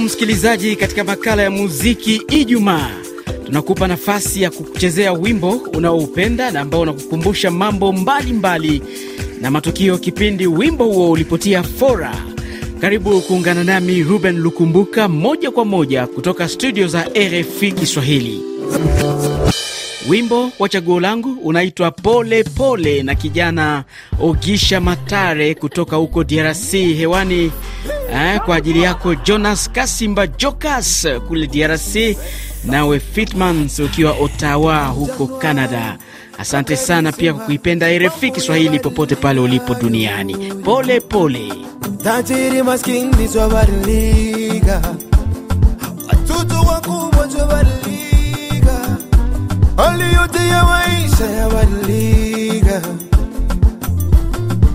Msikilizaji, katika makala ya muziki Ijumaa. Tunakupa nafasi ya kuchezea wimbo unaoupenda na ambao unakukumbusha mambo mbalimbali mbali na matukio kipindi wimbo huo ulipotia fora. Karibu kuungana nami Ruben Lukumbuka moja kwa moja kutoka studio za RFI Kiswahili. Wimbo wa chaguo langu unaitwa Pole Pole na kijana Ogisha Matare kutoka huko DRC. Hewani eh, kwa ajili yako Jonas Kasimba Jokas kule DRC, nawe Fitmans ukiwa Ottawa huko Canada. Asante sana pia kwa kuipenda RFI Kiswahili popote pale ulipo duniani. Pole pole. Tajiri maskini وتيوي سيبليغا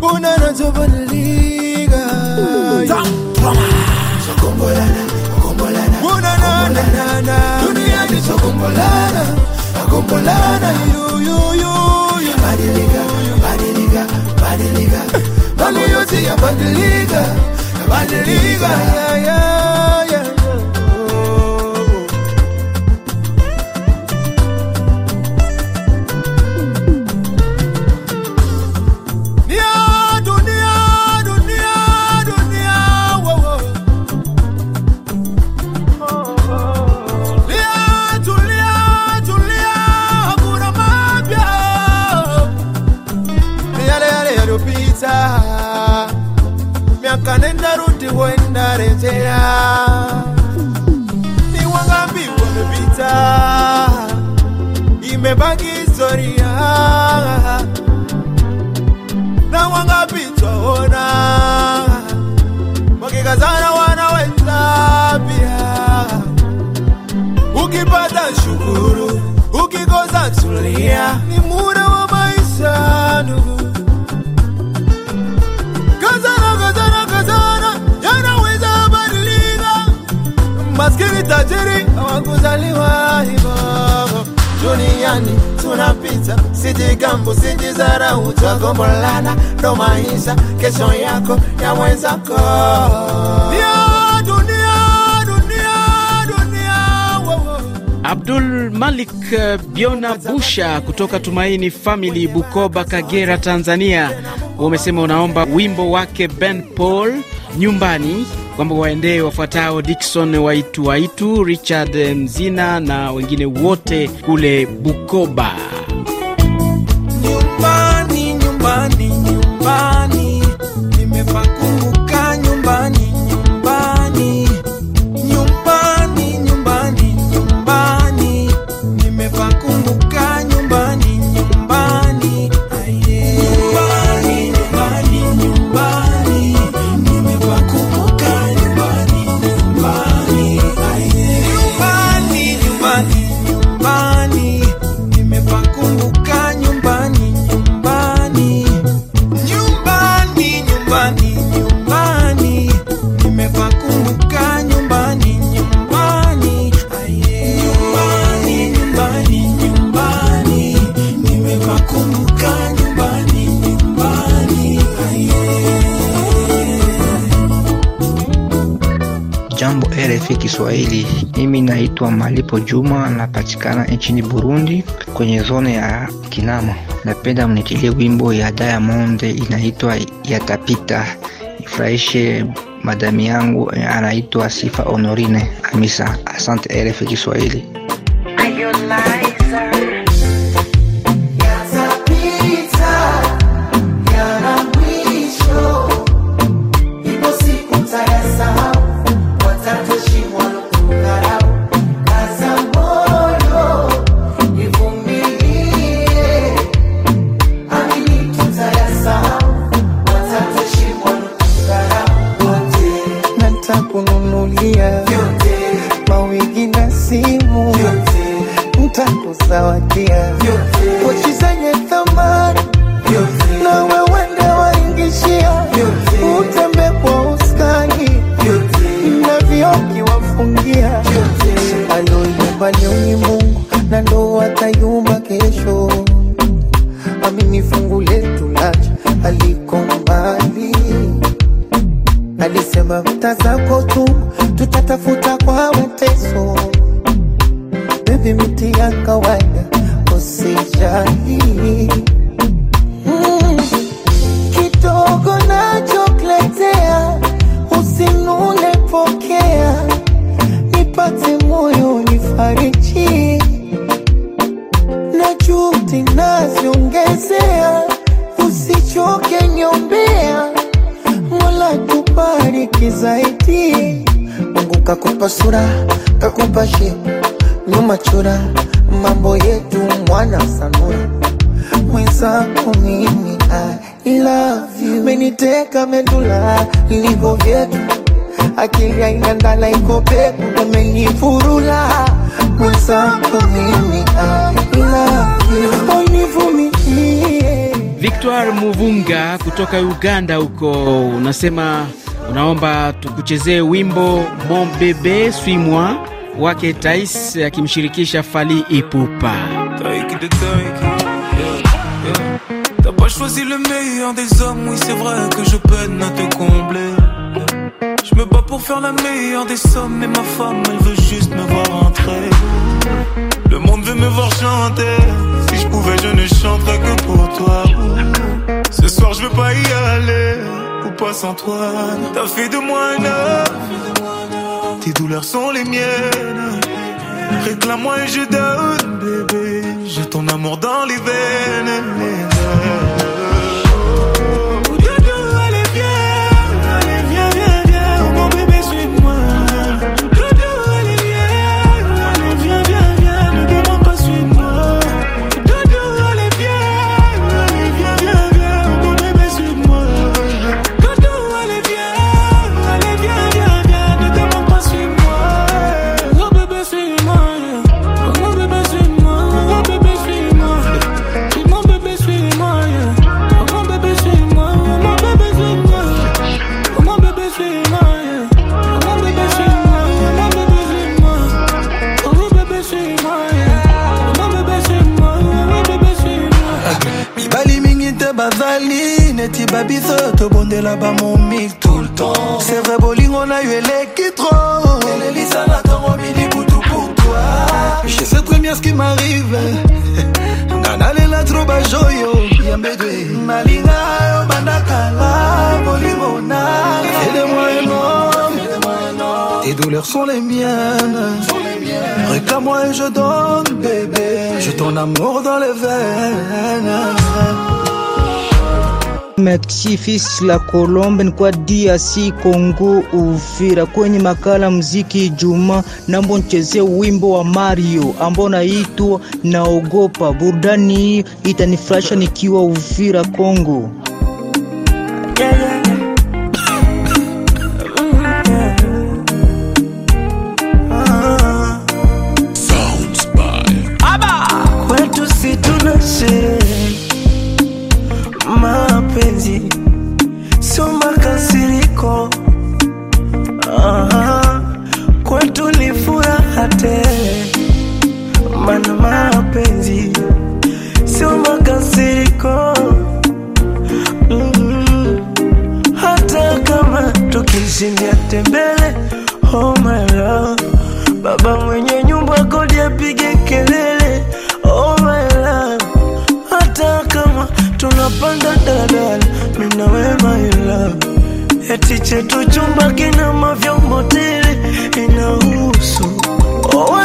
ونانا liga Sokombolana, sokombolana, sokombolana, dunia ni sokombolana, sokombolana, yo yo yo yo, badilika, badilika, badilika, mambo yote ya yeah yeah. Imebaki historia, na wangapi twaona wakikazana wanaweza pia. Ukipata shukuru, tunapita, sijigambu, sijizarau, twagombolana, ndo maisha, kesho yako ya mwenzako. Abdul Malik uh, Biona Busha kutoka Tumaini Family Bukoba, Kagera, Tanzania, umesema unaomba wimbo wake Ben Paul nyumbani kwamba waendee wafuatao Dikson Waitu Waitu, Richard Mzina na wengine wote kule Bukoba. Jambo RFI Kiswahili, mimi naitwa Malipo Juma, napatikana nchini Burundi kwenye zone ya Kinama. Napenda mnitilie wimbo ya Diamond inaitwa Yatapita, ifurahishe madami yangu anaitwa Sifa Honorine Amisa. Asante RFI Kiswahili. Mbali, alisema mta zako tu tutatafuta kwa mateso. Bebi miti ya kawaida usijali kakupa kakupashe nyuma chura mambo yetu mwana sanura. Mwenzangu mimi meniteka medula livo vyetu. Akili haina ndala iko peku amenifurula. Mwenzangu mimi Victor Muvunga kutoka Uganda huko unasema unaomba tukuchezee wimbo Mon bebe suis-moi wake Tais akimshirikisha Ipupa. T'as pas choisi le meilleur des hommes, oui c'est vrai que je peine à te combler. Je me bats pour faire la meilleure des sommes, mais ma femme elle veut juste me voir entrer. Le monde veut me voir chanter, si je pouvais je ne chanterais que pour toi. Ce soir je veux pas y aller, ou pas sans toi. T'as fait de moi un homme, tes douleurs sont les miennes. Réclame-moi et je donne, bébé. J'ai ton amour dans les veines. Tobondela bamomi tout le temps. C'est vrai bolingo na yo eleki tro elelisanga ntongo midi kutu pour toi. Je sais très bien ce qui m'arrive. Nga nalela tro bajoyo ya mbedwe nalinga yo bandakala bolingo na Fais-de-moi un homme. Tes douleurs sont les miennes. Réclame-moi et je donne, bébé. J'ai ton amour dans les veines. Maxi Fils la Colombe kwa DRC Congo Uvira. Kwenye makala mziki Juma, nambo nichezee wimbo wa Mario ambao naitwa Naogopa. Burudani hii itanifurahisha nikiwa Uvira Congo. Mapenzi sio makasiriko. Aha, Kwetu ni furaha tele, mana mapenzi sio makasiriko. Mm, hata kama tukishindia tembele, oh my love, baba mwenye nyumba kodi apige kelele, oh my love, hata kama tunapanda dadala, mimi na wewe my love, eti chetu chumba kina mavyombo tele, inahusu. Oh,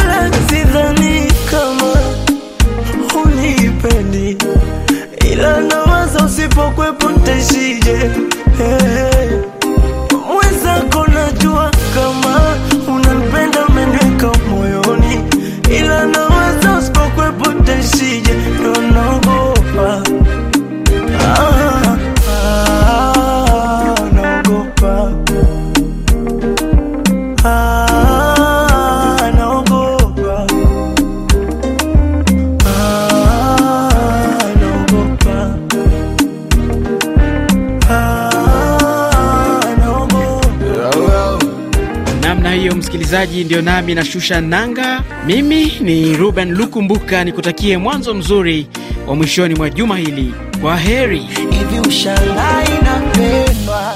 hiyo msikilizaji, ndio nami nashusha nanga. Mimi ni Ruben Lukumbuka, nikutakie mwanzo mzuri wa mwishoni mwa juma hili. Kwa heri. Hivi ushangai napendwa